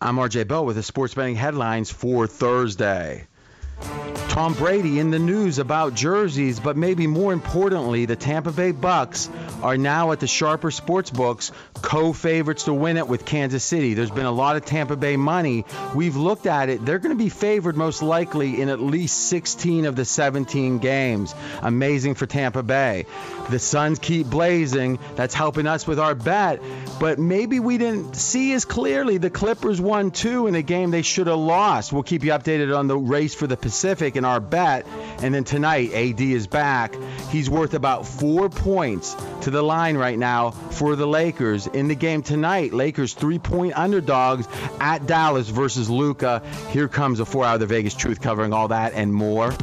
I'm RJ Bell with the sports betting headlines for Thursday. Tom Brady in the news about jerseys, but maybe more importantly, the Tampa Bay Bucs are now at the sharper sports books co-favorites to win it with Kansas City. There's been a lot of Tampa Bay money. We've looked at it. They're going to be favored most likely in at least 16 of the 17 games. Amazing for Tampa Bay. The Suns keep blazing. That's helping us with our bet. But maybe we didn't see as clearly. The Clippers won two in a game they should have lost. We'll keep you updated on the race for the Pacific and our bet. And then tonight, AD is back. He's worth about four points to the line right now for the Lakers in the game tonight. Lakers three-point underdogs at Dallas versus Luka. Here comes a four-hour of The Vegas Truth covering all that and more.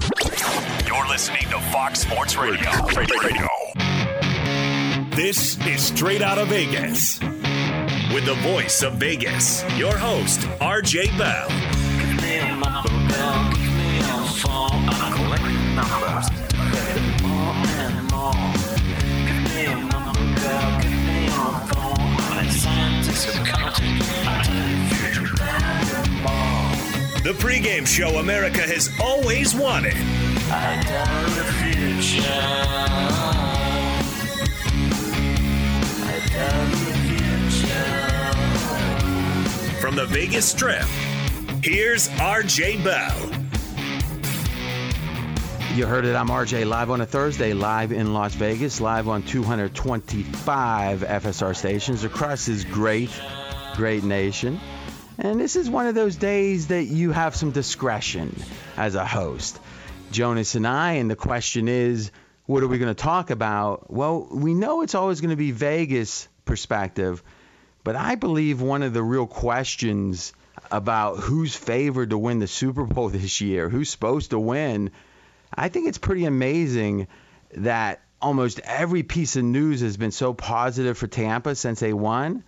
You're listening to Fox Sports Radio. Radio. This is Straight Out of Vegas. With the voice of Vegas, your host, RJ Bell. The pregame show America has always wanted. From the Vegas Strip, here's RJ Bell. You heard it. I'm RJ live on a Thursday, live in Las Vegas, live on 225 FSR stations across this great, great nation. And this is one of those days that you have some discretion as a host. Jonas and I, and the question is, what are we going to talk about? Well, we know it's always going to be Vegas perspective, but I believe one of the real questions about who's favored to win the Super Bowl this year, who's supposed to win, I think it's pretty amazing that almost every piece of news has been so positive for Tampa since they won.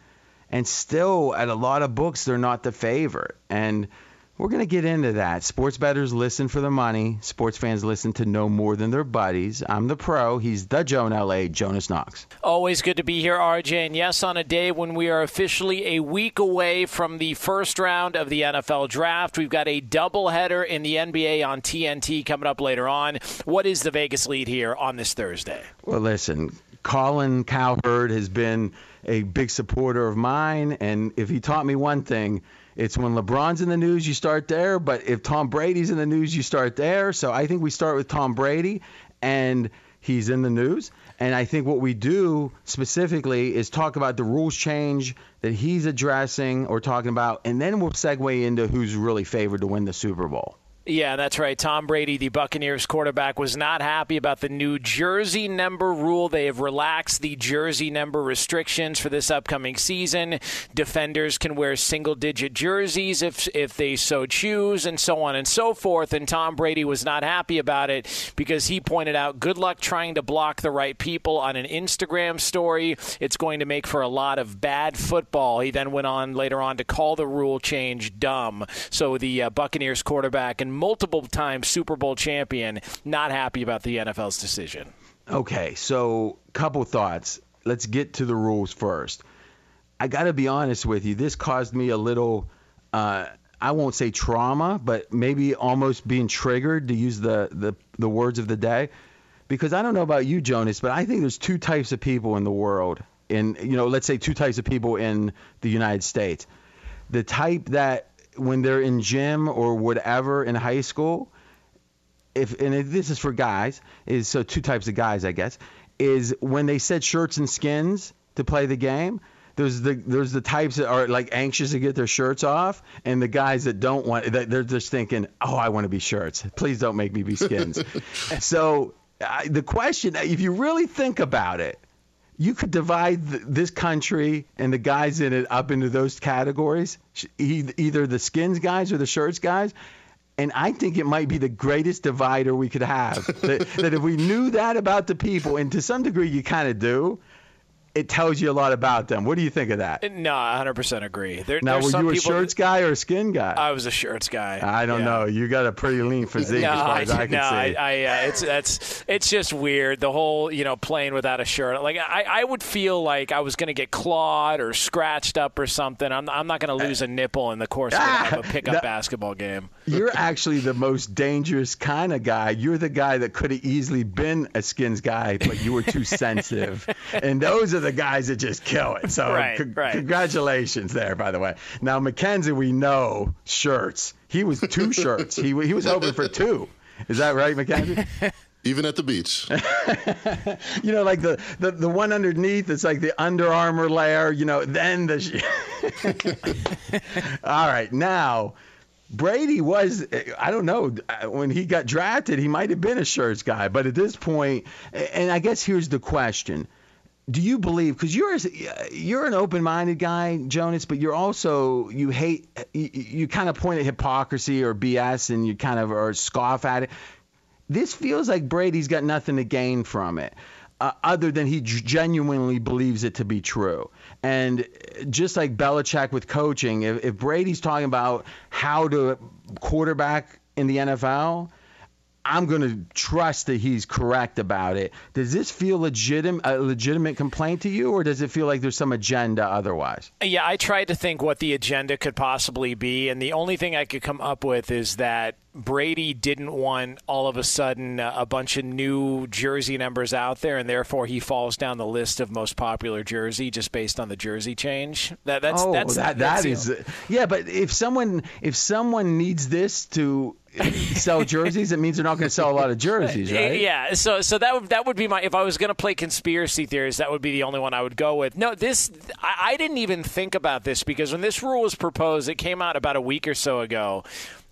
And still, at a lot of books, they're not the favorite. And we're going to get into that. Sports bettors listen for the money. Sports fans listen to no more than their buddies. I'm the pro. He's the Joan LA, Jonas Knox. Always good to be here, RJ. And yes, on a day when we are officially a week away from the first round of the NFL draft, we've got a doubleheader in the NBA on TNT coming up later on. What is the Vegas lead here on this Thursday? Well, listen, Colin Cowherd has been a big supporter of mine. And if he taught me one thing, it's when LeBron's in the news, you start there. But if Tom Brady's in the news, you start there. So I think we start with Tom Brady, and he's in the news. And I think what we do specifically is talk about the rules change that he's addressing or talking about, and then we'll segue into who's really favored to win the Super Bowl. Yeah, that's right. Tom Brady, the Buccaneers quarterback, was not happy about the new jersey number rule. They have relaxed the jersey number restrictions for this upcoming season. Defenders can wear single digit jerseys if if they so choose and so on and so forth. And Tom Brady was not happy about it because he pointed out good luck trying to block the right people on an Instagram story. It's going to make for a lot of bad football. He then went on later on to call the rule change dumb. So the uh, Buccaneers quarterback and multiple time Super Bowl champion, not happy about the NFL's decision. Okay, so couple thoughts. Let's get to the rules first. I got to be honest with you. This caused me a little, uh, I won't say trauma, but maybe almost being triggered to use the, the, the words of the day. Because I don't know about you, Jonas, but I think there's two types of people in the world. In you know, let's say two types of people in the United States. The type that when they're in gym or whatever in high school, if and if this is for guys, is so two types of guys, I guess, is when they set shirts and skins to play the game. There's the there's the types that are like anxious to get their shirts off, and the guys that don't want. That they're just thinking, oh, I want to be shirts. Please don't make me be skins. so I, the question, if you really think about it, you could divide th- this country and the guys in it up into those categories, either the skins guys or the shirts guys. And I think it might be the greatest divider we could have. that, that if we knew that about the people, and to some degree you kind of do, it tells you a lot about them. What do you think of that? No, I 100% agree. There, now, were you a shirts guy or a skin guy? I was a shirts guy. I don't yeah. know. You got a pretty lean physique no, as far as I, I can no, see. I, I, uh, it's that's it's just weird. The whole you know playing without a shirt. Like I, I would feel like I was going to get clawed or scratched up or something. I'm, I'm not going to lose a nipple in the course of, Ah, a pickup that- basketball game. You're actually the most dangerous kind of guy. You're the guy that could have easily been a skins guy, but you were too sensitive. And those are the guys that just kill it. So Right, con- right. congratulations there, by the way. Now Mackenzie, we know shirts. He was two shirts. He he was hoping for two. Is that right, Mackenzie? Even at the beach. You know, like the, the, the one underneath, it's like the Under Armour layer, you know, then the. Sh- All right, now. Brady was, I don't know, when he got drafted, he might have been a shirts guy. But at this point, and I guess here's the question. Do you believe, because you're, you're an open minded guy, Jonas, but you're also, you hate, you, you kind of point at hypocrisy or BS and you kind of, or scoff at it this feels like Brady's got nothing to gain from it. Uh, other than he genuinely believes it to be true. And just like Belichick with coaching, if, if Brady's talking about how to quarterback in the NFL, I'm going to trust that he's correct about it. Does this feel legitimate, a legitimate complaint to you, or does it feel like there's some agenda otherwise? Yeah, I tried to think what the agenda could possibly be, and the only thing I could come up with is that Brady didn't want all of a sudden a bunch of new jersey numbers out there, and therefore he falls down the list of most popular jersey just based on the jersey change. That that's oh, that's that that's that the- yeah. But if someone if someone needs this to sell jerseys, it means they're not going to sell a lot of jerseys, right? Yeah, so so that would that would be my if I was going to play conspiracy theories, that would be the only one I would go with. No, this I, I didn't even think about this because when this rule was proposed, it came out about a week or so ago.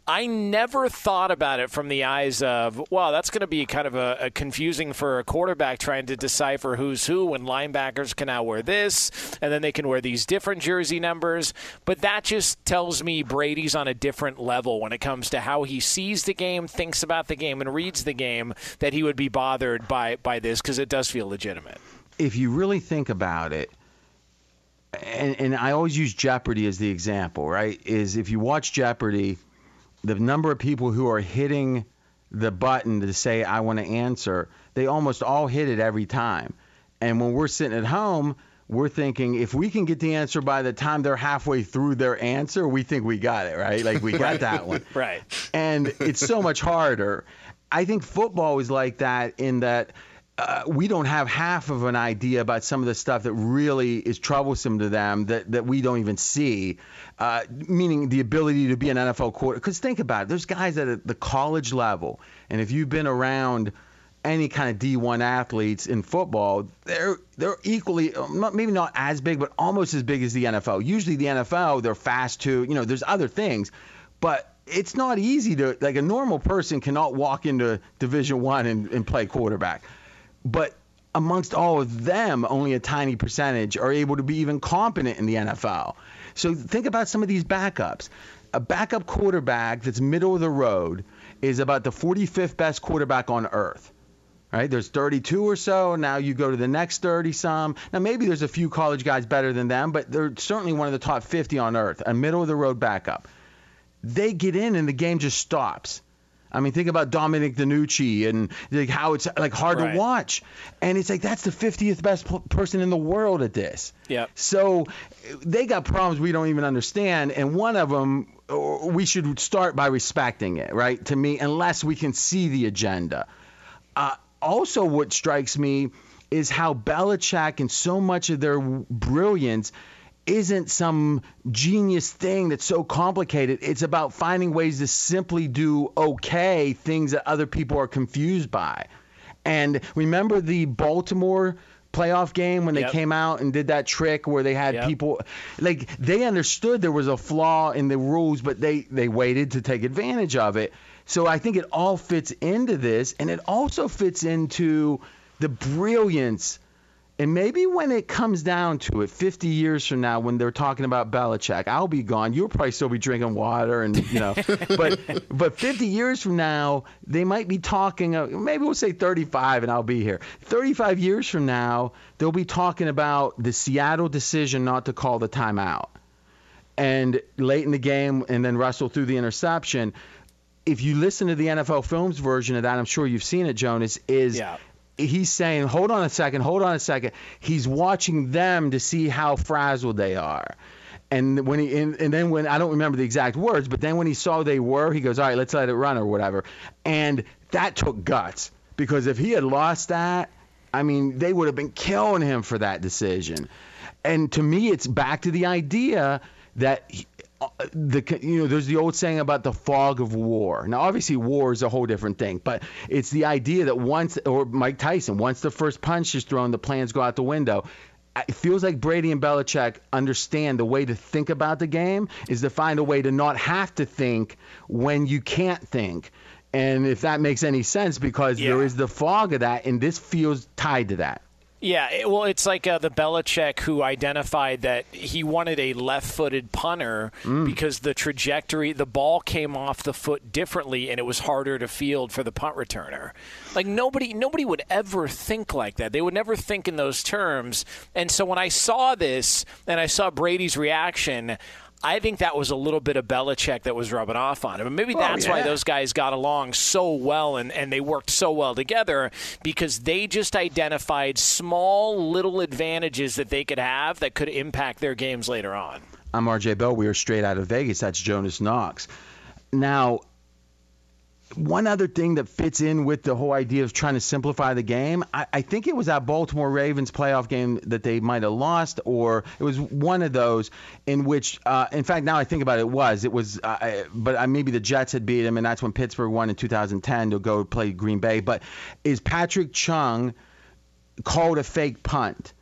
I never thought about it from the eyes of, well, that's going to be kind of a, a confusing for a quarterback trying to decipher who's who when linebackers can now wear this and then they can wear these different jersey numbers. But that just tells me Brady's on a different level when it comes to how he sees the game, thinks about the game, and reads the game that he would be bothered by, by this because it does feel legitimate. if you really think about it, and, and I always use Jeopardy as the example, right? Is if you watch Jeopardy, the number of people who are hitting the button to say, I want to answer, they almost all hit it every time. And when we're sitting at home, we're thinking if we can get the answer by the time they're halfway through their answer, we think we got it, right? Like we got that one. Right. And it's so much harder. I think football is like that in that uh, we don't have half of an idea about some of the stuff that really is troublesome to them that, that we don't even see, uh, meaning the ability to be an NFL quarterback. Because think about it, there's guys at the college level, and if you've been around any kind of D1 athletes in football, they're they're equally um, maybe not as big, but almost as big as the NFL. Usually the NFL, they're fast too. You know, there's other things, but it's not easy to like a normal person cannot walk into Division One and, and play quarterback. But amongst all of them, only a tiny percentage are able to be even competent in the NFL. So think about some of these backups. A backup quarterback that's middle of the road is about the 45th best quarterback on earth. Right? There's 32 or so. Now you go to the next 30 some. Now maybe there's a few college guys better than them, but they're certainly one of the top 50 on earth. A middle of the road backup. They get in and the game just stops. I mean, think about Dominic DiNucci and like how it's like hard Right. to watch, and it's like that's the 50th best p- person in the world at this. Yep. So they got problems we don't even understand, and one of them we should start by respecting it, right? To me, unless we can see the agenda. Uh, also, what strikes me is how Belichick and so much of their brilliance isn't some genius thing that's so complicated. It's about finding ways to simply do okay things that other people are confused by. And remember the Baltimore playoff game when they Yep. came out and did that trick where they had Yep. people like they understood there was a flaw in the rules but they they waited to take advantage of it. So I think it all fits into this and it also fits into the brilliance And maybe when it comes down to it, 50 years from now, when they're talking about Belichick, I'll be gone. You'll probably still be drinking water, and you know. but but 50 years from now, they might be talking. Uh, maybe we'll say 35, and I'll be here. 35 years from now, they'll be talking about the Seattle decision not to call the timeout, and late in the game, and then Russell threw the interception. If you listen to the NFL Films version of that, I'm sure you've seen it, Jonas. Is Yeah. He's saying, hold on a second, hold on a second. He's watching them to see how frazzled they are. And when he and, and then when I don't remember the exact words, but then when he saw they were, he goes, all right, let's let it run or whatever. And that took guts because if he had lost that, I mean, they would have been killing him for that decision. And to me, it's back to the idea that Uh, the you know there's the old saying about the fog of war. Now obviously war is a whole different thing, but it's the idea that once or Mike Tyson once the first punch is thrown, the plans go out the window. It feels like Brady and Belichick understand the way to think about the game is to find a way to not have to think when you can't think. And if that makes any sense, because there Yeah. is the fog of that, and this feels tied to that. Yeah, it, well, it's like uh, the Belichick who identified that he wanted a left-footed punter because the trajectory, the ball came off the foot differently, and it was harder to field for the punt returner. Like nobody, nobody would ever think like that. They would never think in those terms. And so when I saw this and I saw Brady's reaction. I think that was a little bit of Belichick that was rubbing off on him. And maybe oh, that's why yeah. those guys got along so well and, and they worked so well together because they just identified small little advantages that they could have that could impact their games later on. I'm RJ Bell. We are straight out of Vegas. That's Jonas Knox. Now, one other thing that fits in with the whole idea of trying to simplify the game, I, I think it was that Baltimore Ravens playoff game that they might have lost, or it was one of those in which, uh, in fact, now I think about it, it was it was, uh, but maybe the Jets had beat them, and that's when Pittsburgh won in 2010 to go play Green Bay. But is Patrick Chung called a fake punt?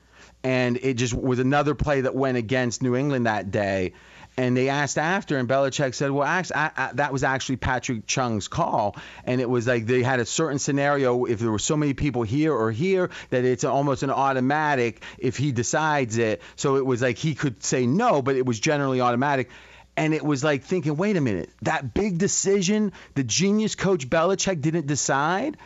and it just was another play that went against New England that day. And they asked after, and Belichick said, "Well, I, I, that was actually Patrick Chung's call." And it was like they had a certain scenario. If there were so many people here or here, that it's almost an automatic if he decides it. So it was like he could say no, but it was generally automatic. And it was like thinking, wait a minute, that big decision, the genius coach Belichick didn't decide.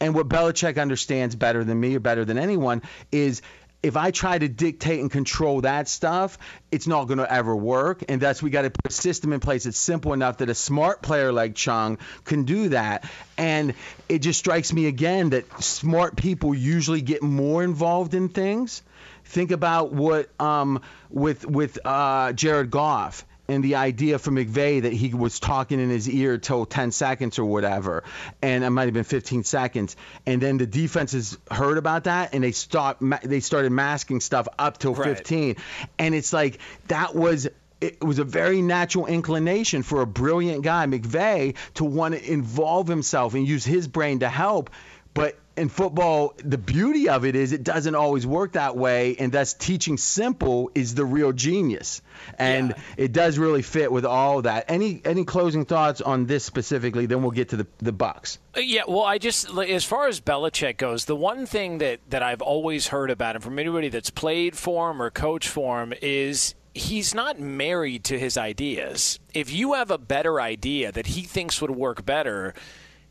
And what Belichick understands better than me or better than anyone is if I try to dictate and control that stuff, it's not going to ever work. And that's we got to put a system in place that's simple enough that a smart player like Chung can do that. And it just strikes me again that smart people usually get more involved in things. Think about what um, with with uh, Jared Goff and the idea from McVay that he was talking in his ear till 10 seconds or whatever, and it might have been 15 seconds, and then the defenses heard about that and they stopped. They started masking stuff up till Right. 15, and it's like that was. It was a very natural inclination for a brilliant guy, McVay, to want to involve himself and use his brain to help. But in football, the beauty of it is it doesn't always work that way, and thus teaching simple is the real genius. And Yeah. it does really fit with all of that. Any any closing thoughts on this specifically? Then we'll get to the the Bucs. Uh, Yeah, well, I just as far as Belichick goes, the one thing that that I've always heard about him from anybody that's played for him or coached for him is he's not married to his ideas. If you have a better idea that he thinks would work better,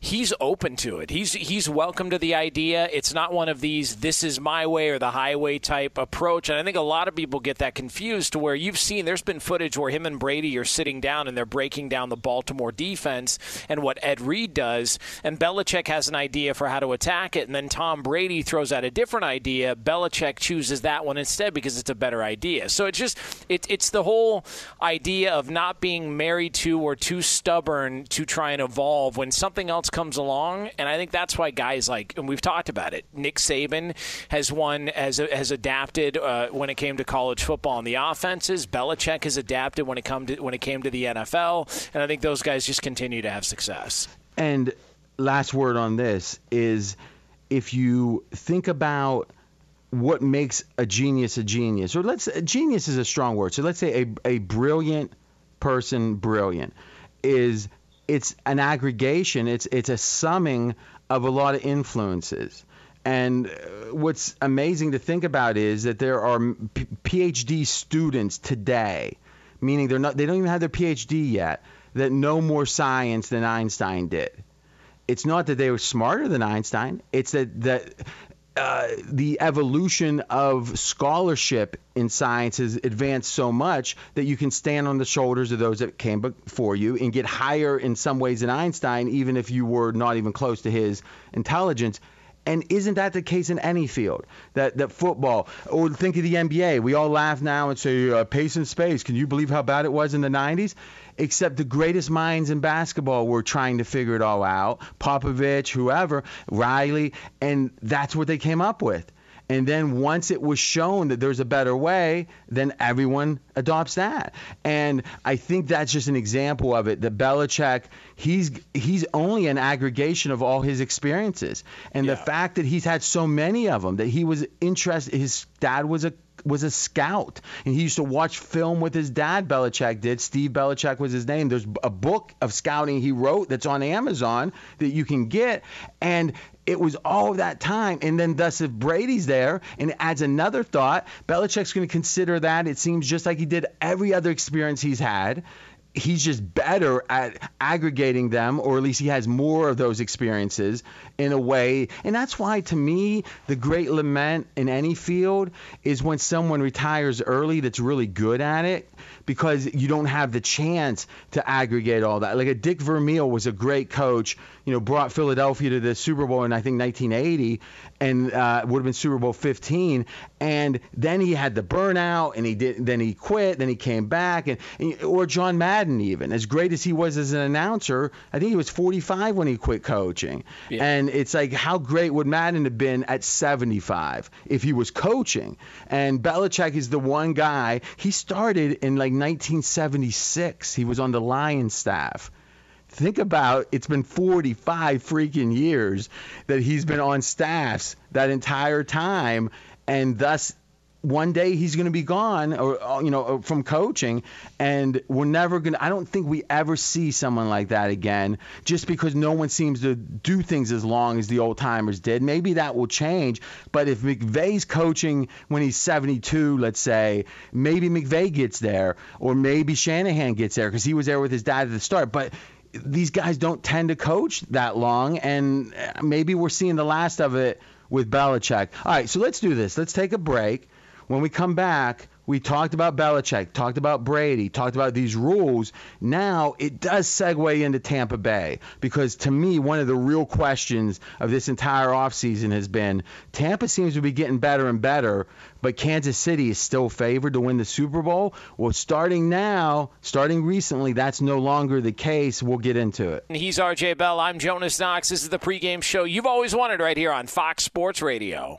he's open to it. He's he's welcome to the idea. It's not one of these this is my way or the highway type approach. And I think a lot of people get that confused to where you've seen there's been footage where him and Brady are sitting down and they're breaking down the Baltimore defense and what Ed Reed does and Belichick has an idea for how to attack it and then Tom Brady throws out a different idea. Belichick chooses that one instead because it's a better idea. So it's just it, it's the whole idea of not being married to or too stubborn to try and evolve when something else comes along. And I think that's why guys like, and we've talked about it. Nick Saban has won, has has adapted uh, when it came to college football and the offenses. Belichick has adapted when it come to when it came to the NFL, and I think those guys just continue to have success. And last word on this is if you think about what makes a genius a genius, or let's a genius is a strong word. So let's say a, a brilliant person, brilliant, is it's an aggregation. It's it's a summing of a lot of influences. And uh, what's amazing to think about is that there are PhD students today, meaning they're not they don't even have their PhD yet, that know more science than Einstein did. It's not that they were smarter than Einstein. It's that that uh, the evolution of scholarship in science has advanced so much that you can stand on the shoulders of those that came before you and get higher in some ways than Einstein, even if you were not even close to his intelligence. And isn't that the case in any field? That that football, or think of the NBA. We all laugh now and say uh, pace and space. Can you believe how bad it was in the 90s? Except the greatest minds in basketball were trying to figure it all out. Popovich, whoever, Riley, and that's what they came up with. And then once it was shown that there's a better way, then everyone adopts that. And I think that's just an example of it. That Belichick, he's he's only an aggregation of all his experiences, and Yeah. the fact that he's had so many of them, that he was interested. His dad was a was a scout, and he used to watch film with his dad. Belichick did. Steve Belichick was his name. There's a book of scouting he wrote that's on Amazon that you can get, and it was all of that time. And then, thus, if Brady's there, and adds another thought, Belichick's going to consider that. It seems just like he did every other experience he's had. He's just better at aggregating them, or at least he has more of those experiences in a way. And that's why, to me, the great lament in any field is when someone retires early that's really good at it because you don't have the chance to aggregate all that. Like a Dick Vermeil was a great coach, you know, brought Philadelphia to the Super Bowl in I think 1980, and uh, would have been Super Bowl 15. And then he had the burnout, and he did. Then he quit. Then he came back, and, and or John Madden even as great as he was as an announcer, I think he was 45 when he quit coaching. Yeah. And it's like how great would Madden have been at 75 if he was coaching? And Belichick is the one guy. He started in like 1976. He was on the Lions staff. Think about it's been 45 freaking years that he's been on staffs that entire time, and thus one day he's going to be gone or uh, you know from coaching and we're never going to I don't think we ever see someone like that again just because no one seems to do things as long as the old timers did. Maybe that will change but if McVay's coaching when he's 72 let's say maybe McVay gets there or maybe Shanahan gets there cuz he was there with his dad at the start but these guys don't tend to coach that long, and maybe we're seeing the last of it with Belichick. All right, so let's do this. Let's take a break. When we come back, we talked about Belichick, talked about Brady, talked about these rules. Now it does segue into Tampa Bay because to me, one of the real questions of this entire offseason has been Tampa seems to be getting better and better, but Kansas City is still favored to win the Super Bowl. Well, starting now, starting recently, that's no longer the case. We'll get into it. He's RJ Bell. I'm Jonas Knox. This is the pregame show you've always wanted right here on Fox Sports Radio.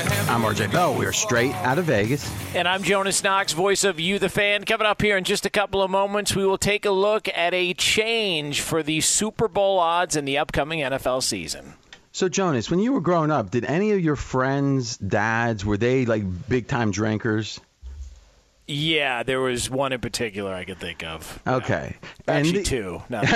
I'm RJ Bell. We are straight out of Vegas. And I'm Jonas Knox, voice of You, the fan. Coming up here in just a couple of moments, we will take a look at a change for the Super Bowl odds in the upcoming NFL season. So Jonas, when you were growing up, did any of your friends' dads were they like big time drinkers? Yeah, there was one in particular I could think of. Okay, Actually, the- two. No,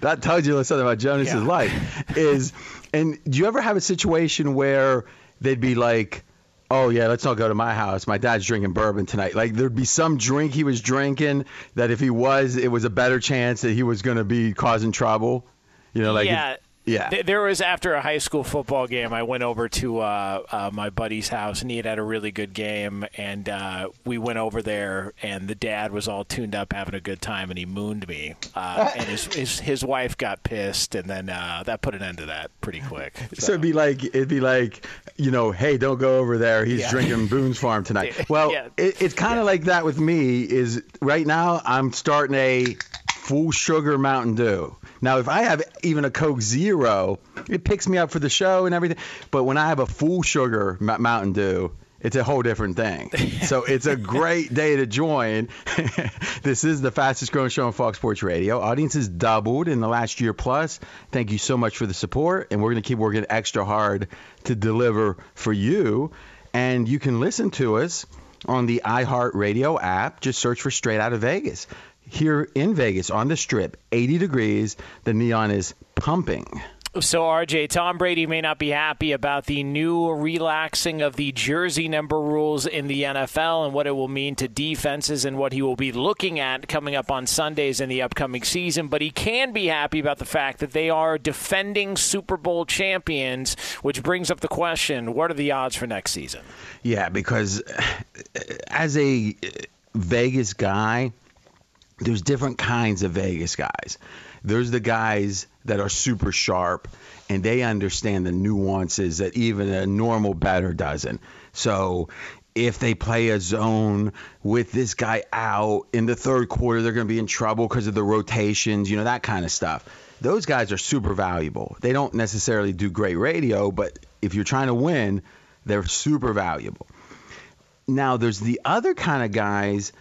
that tells you something about Jonas's Yeah. life. Is and do you ever have a situation where they'd be like, "Oh yeah, let's not go to my house. My dad's drinking bourbon tonight." Like there'd be some drink he was drinking that if he was, it was a better chance that he was going to be causing trouble. You know, like yeah. Yeah. Th- There was after a high school football game, I went over to uh, uh, my buddy's house, and he had had a really good game, and uh, we went over there, and the dad was all tuned up, having a good time, and he mooned me, uh, and his, his his wife got pissed, and then uh, that put an end to that pretty quick. So it'd be like it'd be like, you know, hey, don't go over there. He's Yeah. drinking Boone's Farm tonight. Well, Yeah. it, it's kind of like that with me. Is right now I'm starting a full sugar Mountain Dew. Now, if I have even a Coke Zero, it picks me up for the show and everything. But when I have a full sugar M- Mountain Dew, it's a whole different thing. so it's a great day to join. this is the fastest growing show on Fox Sports Radio. Audience has doubled in the last year plus. Thank you so much for the support, and we're going to keep working extra hard to deliver for you. And you can listen to us on the iHeartRadio app. Just search for Straight Out of Vegas. Here in Vegas on the strip, 80 degrees, the neon is pumping. So, RJ, Tom Brady may not be happy about the new relaxing of the jersey number rules in the NFL and what it will mean to defenses and what he will be looking at coming up on Sundays in the upcoming season, but he can be happy about the fact that they are defending Super Bowl champions, which brings up the question what are the odds for next season? Yeah, because as a Vegas guy, there's different kinds of Vegas guys. There's the guys that are super sharp and they understand the nuances that even a normal better doesn't. So if they play a zone with this guy out in the third quarter, they're going to be in trouble because of the rotations, you know, that kind of stuff. Those guys are super valuable. They don't necessarily do great radio, but if you're trying to win, they're super valuable. Now, there's the other kind of guys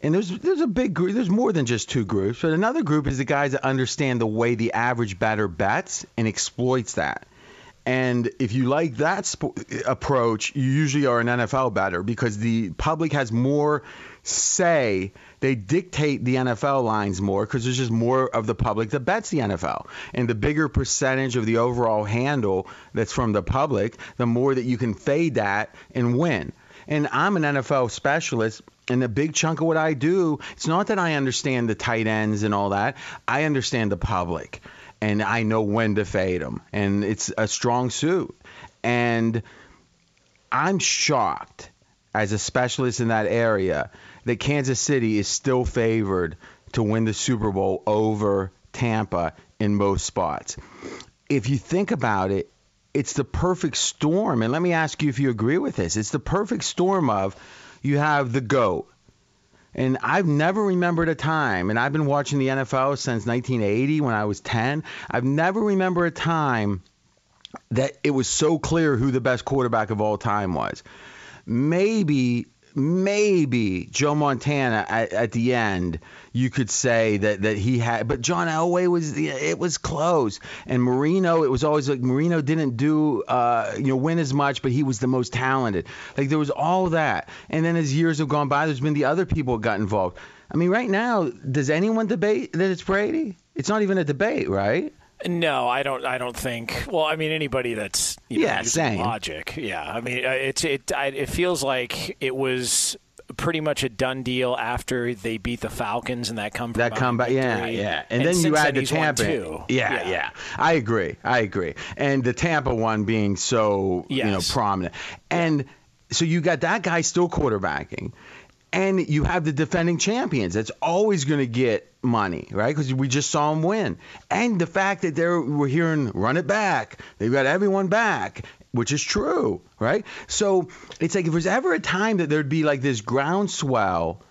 and there's there's a big group. There's more than just two groups, but another group is the guys that understand the way the average batter bats and exploits that. And if you like that sp- approach, you usually are an NFL batter because the public has more say. They dictate the NFL lines more because there's just more of the public that bets the NFL. And the bigger percentage of the overall handle that's from the public, the more that you can fade that and win. And I'm an NFL specialist and a big chunk of what I do, it's not that I understand the tight ends and all that. I understand the public, and I know when to fade them, and it's a strong suit. And I'm shocked as a specialist in that area that Kansas City is still favored to win the Super Bowl over Tampa in most spots. If you think about it, it's the perfect storm. And let me ask you if you agree with this. It's the perfect storm of you have the GOAT. And I've never remembered a time, and I've been watching the NFL since 1980 when I was 10. I've never remembered a time that it was so clear who the best quarterback of all time was. Maybe maybe Joe Montana at, at, the end, you could say that that he had, but John Elway was it was close, and Marino, it was always like Marino didn't do uh, you know win as much, but he was the most talented. Like there was all that, and then as years have gone by, there's been the other people got involved. I mean, right now, does anyone debate that it's Brady? It's not even a debate, right? No, I don't. I don't think. Well, I mean, anybody that's you know, yeah, same logic. Yeah, I mean, uh, it's it. It feels like it was pretty much a done deal after they beat the Falcons and that come that comeback. Yeah, yeah, and, and then you add the Tampa. Yeah, yeah, yeah, I agree. I agree. And the Tampa one being so yes. you know prominent, and so you got that guy still quarterbacking and you have the defending champions. That's always going to get money, right? Because we just saw them win. And the fact that they're we're hearing run it back, they've got everyone back, which is true, right? So it's like if there's ever a time that there'd be like this groundswell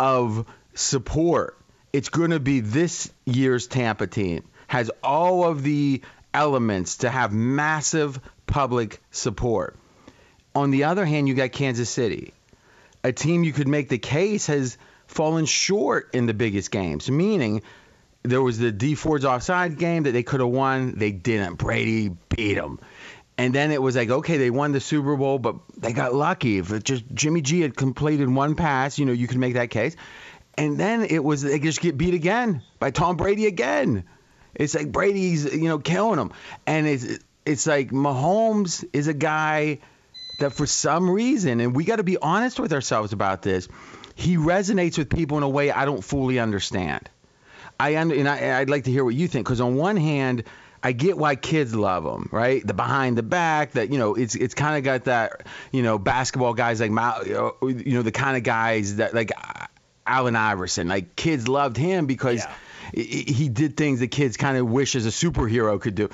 of support, it's going to be this year's Tampa team has all of the elements to have massive public support. On the other hand, you got Kansas City a team you could make the case has fallen short in the biggest games, meaning there was the Dee Ford's offside game that they could have won. They didn't. Brady beat them. And then it was like, okay, they won the Super Bowl, but they got lucky. If just Jimmy G had completed one pass, you know, you could make that case. And then it was they just get beat again by Tom Brady again. It's like Brady's, you know, killing them. And it's it's like Mahomes is a guy that for some reason, and we got to be honest with ourselves about this, he resonates with people in a way I don't fully understand. I under, and I, I'd like to hear what you think because on one hand, I get why kids love him, right? The behind the back, that you know, it's it's kind of got that, you know, basketball guys like you know, the kind of guys that like Allen Iverson, like kids loved him because yeah. he did things that kids kind of wish as a superhero could do,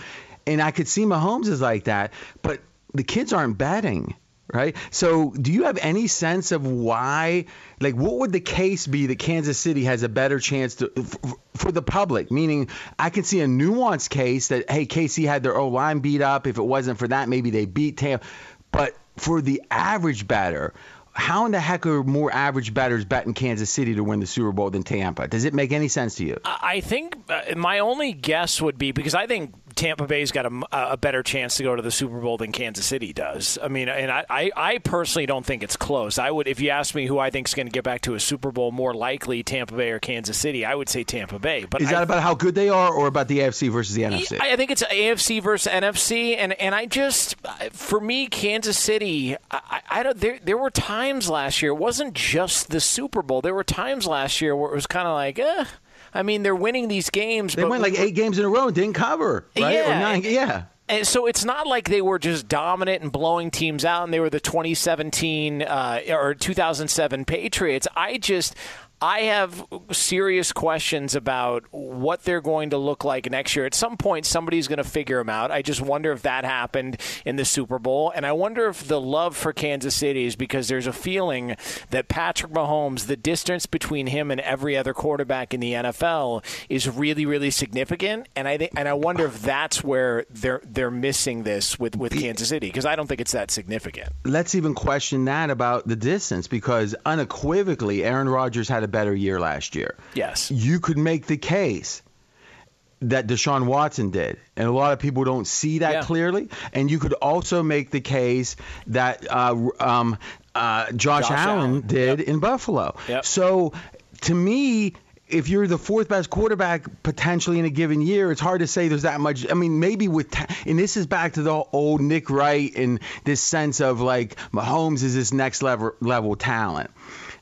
and I could see Mahomes is like that, but the kids aren't betting right? So, do you have any sense of why? Like, what would the case be that Kansas City has a better chance to for, for the public? Meaning, I can see a nuanced case that hey, KC had their O line beat up. If it wasn't for that, maybe they beat Tampa. But for the average batter, how in the heck are more average batters betting Kansas City to win the Super Bowl than Tampa? Does it make any sense to you? I think uh, my only guess would be because I think Tampa Bay's got a, a, better chance to go to the Super Bowl than Kansas City does. I mean, and I, I, I personally don't think it's close. I would, if you ask me who I think is going to get back to a Super Bowl more likely, Tampa Bay or Kansas City, I would say Tampa Bay. But is that I, about how good they are, or about the AFC versus the NFC? I think it's AFC versus NFC, and and I just, for me, Kansas City, I, I don't. There there were times last year. It wasn't just the Super Bowl. There were times last year where it was kind of like, eh I mean, they're winning these games. They went like eight games in a row and didn't cover, right? Yeah. Or nine, yeah. And so it's not like they were just dominant and blowing teams out, and they were the 2017 uh, or 2007 Patriots. I just I have serious questions about what they're going to look like next year. At some point, somebody's going to figure them out. I just wonder if that happened in the Super Bowl. And I wonder if the love for Kansas City is because there's a feeling that Patrick Mahomes, the distance between him and every other quarterback in the NFL is really, really significant. And I think, and I wonder if that's where they're they're missing this with, with Kansas City because I don't think it's that significant. Let's even question that about the distance because unequivocally, Aaron Rodgers had a a better year last year. Yes. You could make the case that Deshaun Watson did, and a lot of people don't see that yeah. clearly. And you could also make the case that uh, um, uh, Josh, Josh, Allen, Allen. did yep. in Buffalo. Yep. So to me, if you're the fourth best quarterback potentially in a given year, it's hard to say there's that much. I mean, maybe with, and this is back to the old Nick Wright and this sense of like Mahomes is this next level level talent,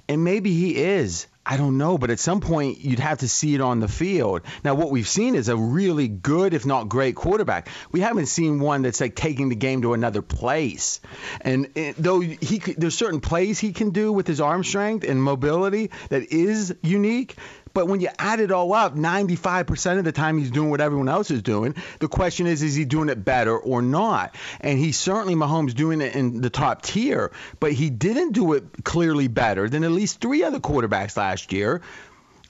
and maybe he is. I don't know, but at some point you'd have to see it on the field. Now, what we've seen is a really good, if not great, quarterback. We haven't seen one that's like taking the game to another place. And it, though he there's certain plays he can do with his arm strength and mobility that is unique, but when you add it all up, 95% of the time he's doing what everyone else is doing. The question is, is he doing it better or not? And he's certainly Mahomes doing it in the top tier, but he didn't do it clearly better than at least three other quarterbacks last year.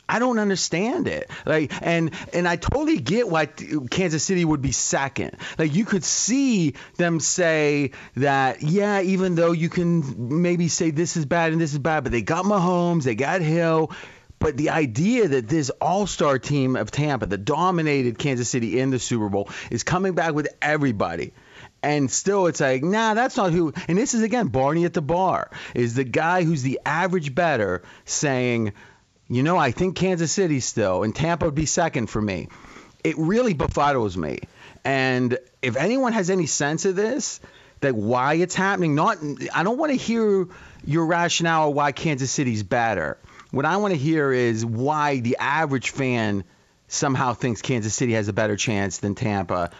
I don't understand it. Like, and and I totally get why Kansas City would be second. Like, you could see them say that, yeah, even though you can maybe say this is bad and this is bad, but they got Mahomes, they got Hill. But the idea that this all star team of Tampa that dominated Kansas City in the Super Bowl is coming back with everybody. And still, it's like, nah, that's not who. And this is, again, Barney at the bar is the guy who's the average better saying, you know, I think Kansas City still, and Tampa would be second for me. It really befuddles me. And if anyone has any sense of this, that why it's happening, not I don't want to hear your rationale why Kansas City's better. What I want to hear is why the average fan somehow thinks Kansas City has a better chance than Tampa.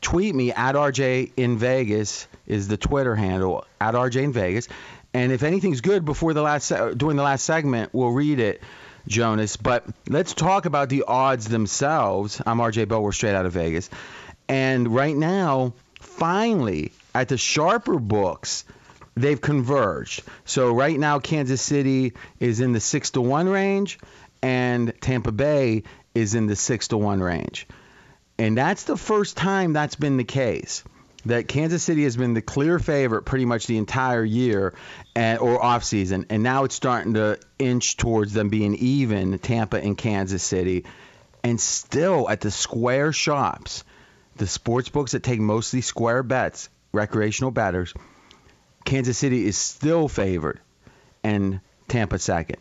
Tweet me at RJ in Vegas is the Twitter handle at RJ in Vegas. And if anything's good before the last during the last segment, we'll read it, Jonas. But let's talk about the odds themselves. I'm RJ Bell. We're straight out of Vegas, and right now, finally, at the sharper books, they've converged. So right now, Kansas City is in the six to one range, and Tampa Bay is in the six to one range. And that's the first time that's been the case. That Kansas City has been the clear favorite pretty much the entire year and, or off season, and now it's starting to inch towards them being even, Tampa and Kansas City. And still at the square shops, the sports books that take mostly square bets, recreational bettors, Kansas City is still favored and Tampa second.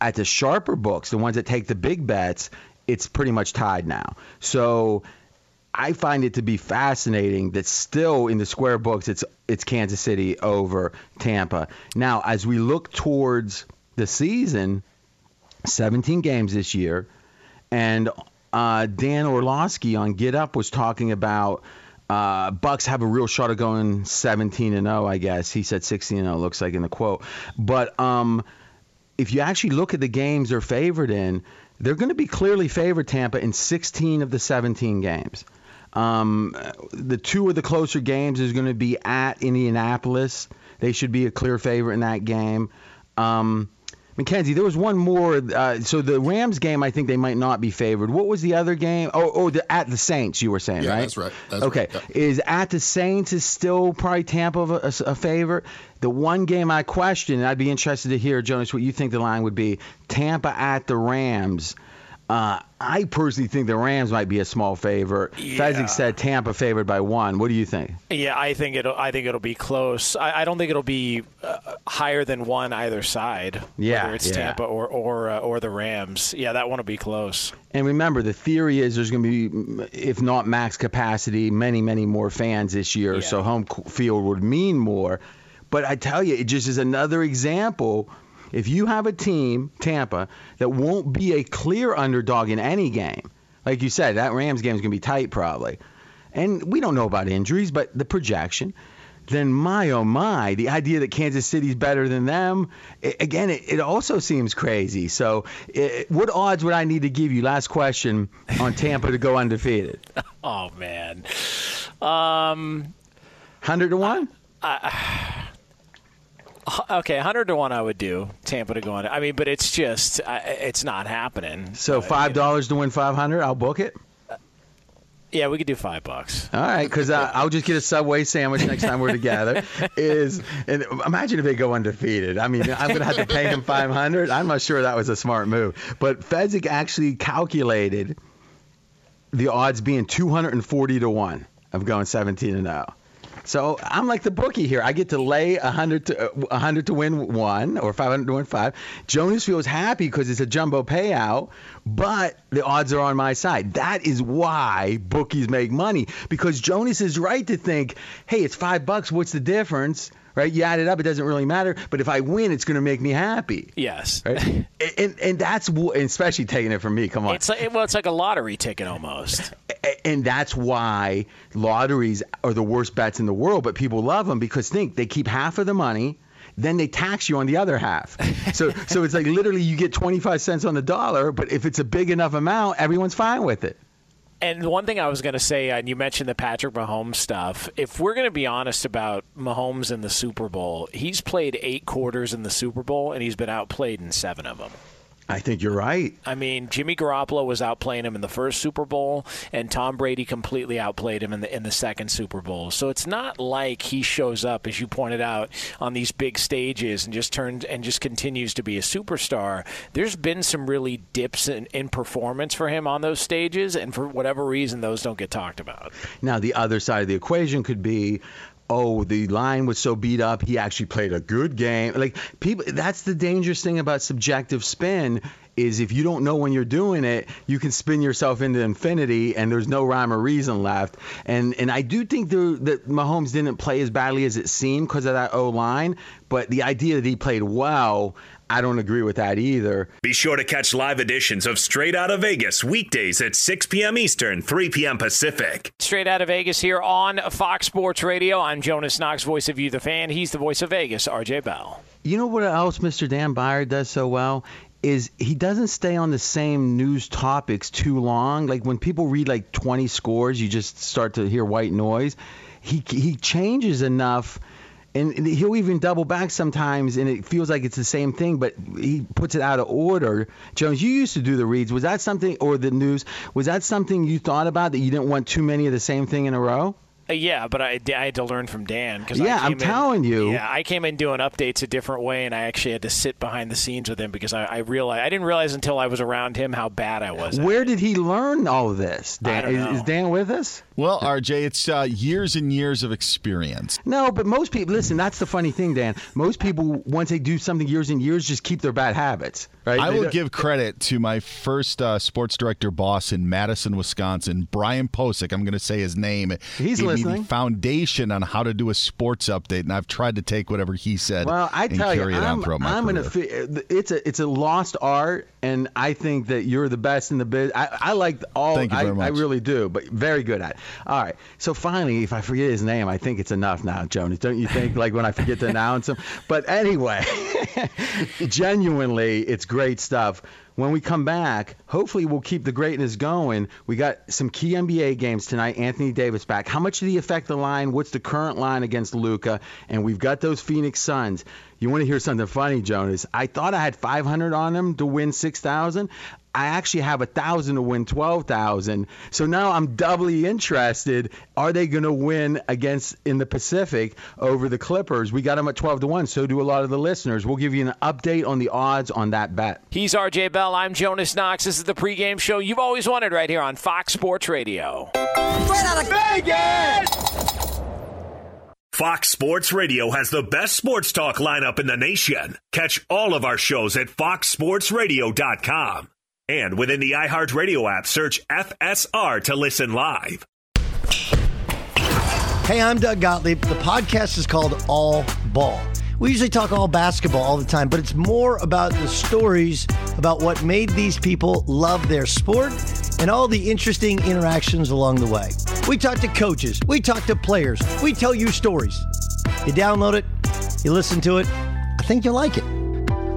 At the sharper books, the ones that take the big bets, it's pretty much tied now. So I find it to be fascinating that still in the square books it's it's Kansas City over Tampa. Now, as we look towards the season, 17 games this year, and uh, Dan Orlovsky on Get Up was talking about uh, Bucs have a real shot of going 17 and 0, I guess. He said 16 and 0, looks like in the quote. But um, if you actually look at the games they're favored in, they're going to be clearly favored Tampa in 16 of the 17 games. Um, the two of the closer games is going to be at Indianapolis. They should be a clear favorite in that game. Um, Mackenzie, there was one more. Uh, so the Rams game, I think they might not be favored. What was the other game? Oh, oh, the, at the Saints, you were saying, Yeah, right? that's right. That's okay, right, yeah. is at the Saints is still probably Tampa a, a, a favorite. The one game I question, and I'd be interested to hear, Jonas, what you think the line would be. Tampa at the Rams. Uh, I personally think the Rams might be a small favorite. Yeah. Fezzik said Tampa favored by one. What do you think? Yeah, I think it'll. I think it'll be close. I, I don't think it'll be uh, higher than one either side. Yeah, whether it's yeah. Tampa or or uh, or the Rams. Yeah, that one will be close. And remember, the theory is there's going to be, if not max capacity, many, many more fans this year. Yeah. So home field would mean more. But I tell you, it just is another example. If you have a team, Tampa, that won't be a clear underdog in any game, like you said, that Rams game is going to be tight probably. And we don't know about injuries, but the projection. Then my oh my, the idea that Kansas City's better than them, i again, it, it also seems crazy. So, i what odds would I need to give you? Last question on Tampa to go undefeated. Oh man. Um. Hundred to one. Okay, hundred to one. I would do Tampa to go on. I mean, but it's just, it's not happening. So uh, five dollars to win five hundred. I'll book it. Uh, yeah, we could do five bucks. All right, because I'll just get a Subway sandwich next time we're together. Is and imagine if they go undefeated. I mean, I'm gonna have to pay him 500. I'm not sure that was a smart move. But Fezzik actually calculated the odds being 240 to one of going 17 and 0. So I'm like the bookie here. I get to lay 100 to uh, 100 to win one or 500 to win five. Jonas feels happy because it's a jumbo payout, but the odds are on my side. That is why bookies make money because Jonas is right to think, hey, it's five bucks. What's the difference? Right? You add it up, it doesn't really matter. But if I win, it's going to make me happy. Yes. Right? and, and that's especially taking it from me. Come on. It's like well, it's like a lottery ticket almost. And that's why lotteries are the worst bets in the world, but people love them because think they keep half of the money, then they tax you on the other half. So so it's like literally you get 25 cents on the dollar, but if it's a big enough amount, everyone's fine with it. And one thing I was going to say, uh, and you mentioned the Patrick Mahomes stuff. If we're going to be honest about Mahomes in the Super Bowl, he's played eight quarters in the Super Bowl, and he's been outplayed in seven of them. I think you're right. I mean, Jimmy Garoppolo was outplaying him in the first Super Bowl, and Tom Brady completely outplayed him in the in the second Super Bowl. So it's not like he shows up, as you pointed out, on these big stages and just turns and just continues to be a superstar. There's been some really dips in, in performance for him on those stages, and for whatever reason, those don't get talked about. Now the other side of the equation could be oh the line was so beat up he actually played a good game. Like people that's the dangerous thing about subjective spin is if you don't know when you're doing it you can spin yourself into infinity and there's no rhyme or reason left. And and I do think there, that Mahomes didn't play as badly as it seemed because of that O line but the idea that he played well I don't agree with that either Be sure to catch live editions of Straight Out of Vegas weekdays at 6 p.m. Eastern, 3 p.m. Pacific. Straight out of Vegas here on Fox Sports Radio. I'm Jonas Knox, voice of you, the fan. He's the voice of Vegas, RJ Bell. You know what else Mr. Dan Beyer does so well? Is he doesn't stay on the same news topics too long. Like when people read like 20 scores, you just start to hear white noise. He he changes enough, and he'll even double back sometimes, and it feels like it's the same thing, but he puts it out of order. Jones, you used to do the reads. Was that something, or the news? Was that something you thought about that you didn't want too many of the same thing in a row? Yeah, but I, I had to learn from Dan. Cause Yeah, I I'm came in- telling you. Yeah, I came in doing updates a different way, and I actually had to sit behind the scenes with him because I, I realized I didn't realize until I was around him how bad I was. at Where it. did he learn all of this? Dan, I don't is, know. is Dan with us? Well, RJ, it's uh, years and years of experience. No, but most people listen. That's the funny thing, Dan. Most people, once they do something years and years, just keep their bad habits, right? I They will don't- give credit to my first uh, sports director boss in Madison, Wisconsin, Brian Posick. I'm going to say his name. He's Gave me listening. the foundation on how to do a sports update, and I've tried to take whatever he said Well, I and tell you, it I'm, I'm career. gonna. Fi- it's a it's a lost art, and I think that you're the best in the biz. I, I like all. Thank you very I, I really do, but very good at. it. All right. So finally, if I forget his name, I think it's enough now, Jonas. Don't you think? Like when I forget to announce him. But anyway, genuinely, it's great stuff. When we come back, hopefully we'll keep the greatness going. We got some key NBA games tonight. Anthony Davis back. How much did he affect the line? What's the current line against Luka? And we've got those Phoenix Suns. You want to hear something funny, Jonas? I thought I had 500 on them to win 6,000. I actually have a thousand to win twelve thousand. So now I'm doubly interested. Are they going to win against in the Pacific over the Clippers? We got them at twelve to one. So do a lot of the listeners. We'll give you an update on the odds on that bet. He's RJ Bell. I'm Jonas Knox. This is the pregame show you've always wanted right here on Fox Sports Radio. Straight out of Vegas. Fox Sports Radio has the best sports talk lineup in the nation. Catch all of our shows at foxsportsradio.com. And within the iHeartRadio app, search FSR to listen live. Hey, I'm Doug Gottlieb. The podcast is called All Ball. We usually talk all basketball all the time, but it's more about the stories about what made these people love their sport and all the interesting interactions along the way. We talk to coaches, we talk to players, we tell you stories. You download it, you listen to it, I think you'll like it.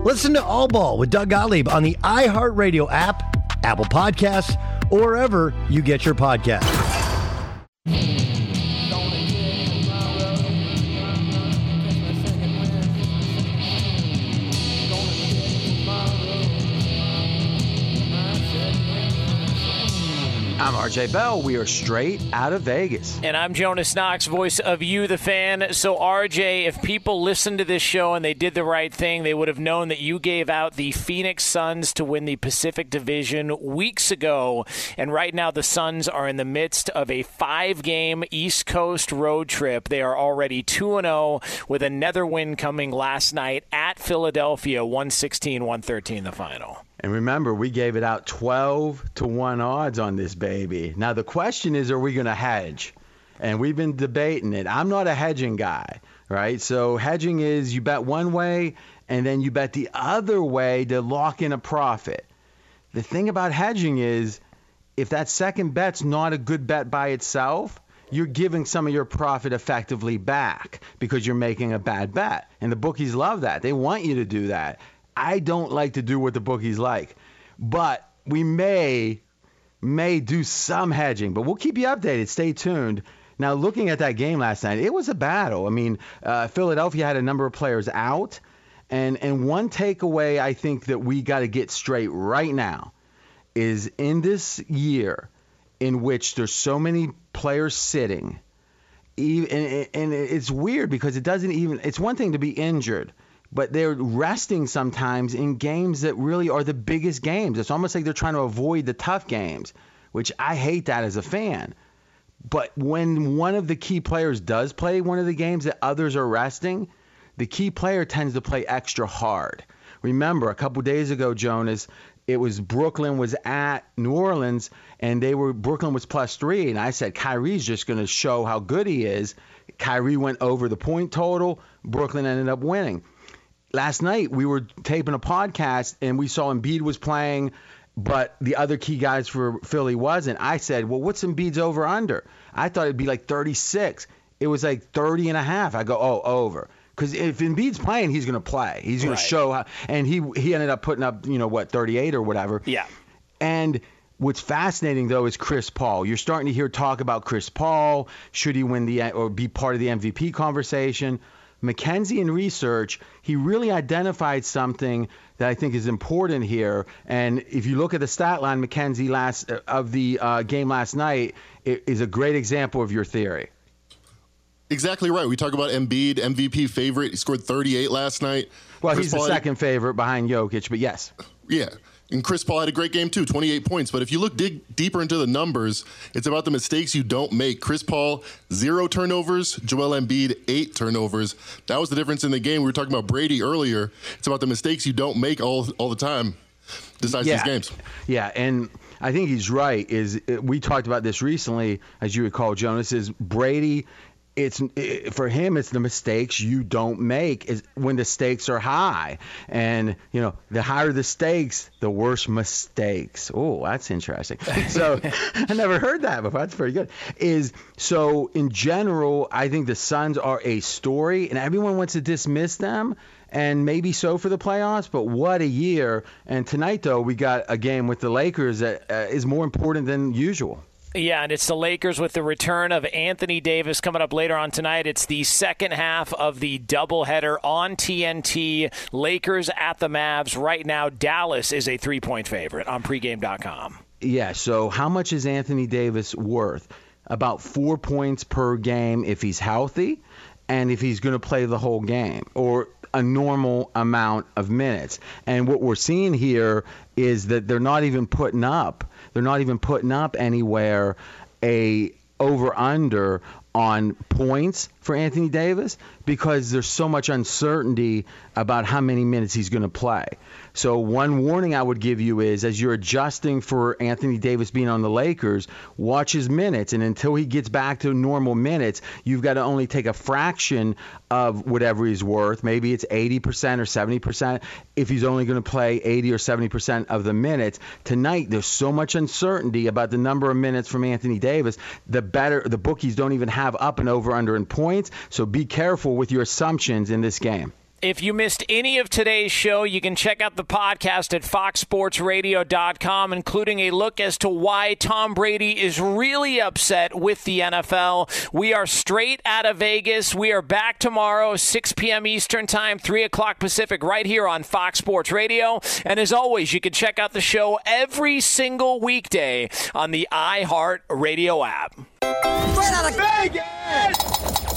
Listen to All Ball with Doug Gottlieb on the iHeartRadio app, Apple Podcasts, or wherever you get your podcasts. I'm RJ Bell. We are straight out of Vegas. And I'm Jonas Knox, voice of You, the fan. So, RJ, if people listened to this show and they did the right thing, they would have known that you gave out the Phoenix Suns to win the Pacific Division weeks ago. And right now, the Suns are in the midst of a five game East Coast road trip. They are already 2 0 with another win coming last night at Philadelphia, 116 113, the final. And remember, we gave it out 12 to 1 odds on this baby. Now, the question is, are we going to hedge? And we've been debating it. I'm not a hedging guy, right? So, hedging is you bet one way and then you bet the other way to lock in a profit. The thing about hedging is if that second bet's not a good bet by itself, you're giving some of your profit effectively back because you're making a bad bet. And the bookies love that. They want you to do that. I don't like to do what the bookies like, but we may may do some hedging. But we'll keep you updated. Stay tuned. Now, looking at that game last night, it was a battle. I mean, uh, Philadelphia had a number of players out, and and one takeaway I think that we got to get straight right now is in this year in which there's so many players sitting. And, and it's weird because it doesn't even. It's one thing to be injured but they're resting sometimes in games that really are the biggest games. It's almost like they're trying to avoid the tough games, which I hate that as a fan. But when one of the key players does play one of the games that others are resting, the key player tends to play extra hard. Remember, a couple days ago, Jonas, it was Brooklyn was at New Orleans, and they were Brooklyn was plus three, and I said Kyrie's just going to show how good he is. Kyrie went over the point total. Brooklyn ended up winning last night we were taping a podcast and we saw Embiid was playing, but the other key guys for Philly wasn't. I said, well, what's Embiid's over under? I thought it'd be like 36. It was like 30 and a half. I go, oh, over. Because if Embiid's playing, he's going to play. He's going right. to show how. And he he ended up putting up, you know, what, 38 or whatever. Yeah. And what's fascinating though is Chris Paul. You're starting to hear talk about Chris Paul. Should he win the or be part of the MVP conversation? Mackenzie in research, he really identified something that I think is important here. And if you look at the stat line, Mackenzie last uh, of the uh, game last night it is a great example of your theory. Exactly right. We talk about Embiid, MVP favorite. He scored 38 last night. Well, Chris he's Paul the second favorite behind Jokic, but yes. Yeah. And Chris Paul had a great game too, 28 points. But if you look dig deeper into the numbers, it's about the mistakes you don't make. Chris Paul, zero turnovers. Joel Embiid, eight turnovers. That was the difference in the game. We were talking about Brady earlier. It's about the mistakes you don't make all all the time. Decides yeah. these games. Yeah, and I think he's right. Is uh, we talked about this recently, as you recall, Jonas. Is Brady it's it, for him it's the mistakes you don't make is when the stakes are high and you know the higher the stakes the worse mistakes oh that's interesting so i never heard that before that's pretty good is so in general i think the suns are a story and everyone wants to dismiss them and maybe so for the playoffs. But what a year! And tonight, though, we got a game with the Lakers that uh, is more important than usual. Yeah, and it's the Lakers with the return of Anthony Davis coming up later on tonight. It's the second half of the doubleheader on TNT. Lakers at the Mavs. Right now, Dallas is a three point favorite on pregame.com. Yeah, so how much is Anthony Davis worth? About four points per game if he's healthy and if he's going to play the whole game or a normal amount of minutes. And what we're seeing here is that they're not even putting up they're not even putting up anywhere a over under on points for Anthony Davis because there's so much uncertainty about how many minutes he's going to play. So one warning I would give you is as you're adjusting for Anthony Davis being on the Lakers, watch his minutes and until he gets back to normal minutes, you've got to only take a fraction of whatever he's worth. Maybe it's 80% or 70% if he's only going to play 80 or 70% of the minutes. Tonight there's so much uncertainty about the number of minutes from Anthony Davis, the better the bookies don't even have up and over under in points, so be careful with your assumptions in this game. If you missed any of today's show, you can check out the podcast at foxsportsradio.com, including a look as to why Tom Brady is really upset with the NFL. We are straight out of Vegas. We are back tomorrow, 6 p.m. Eastern Time, 3 o'clock Pacific, right here on Fox Sports Radio. And as always, you can check out the show every single weekday on the iHeart Radio app. Straight out of Vegas!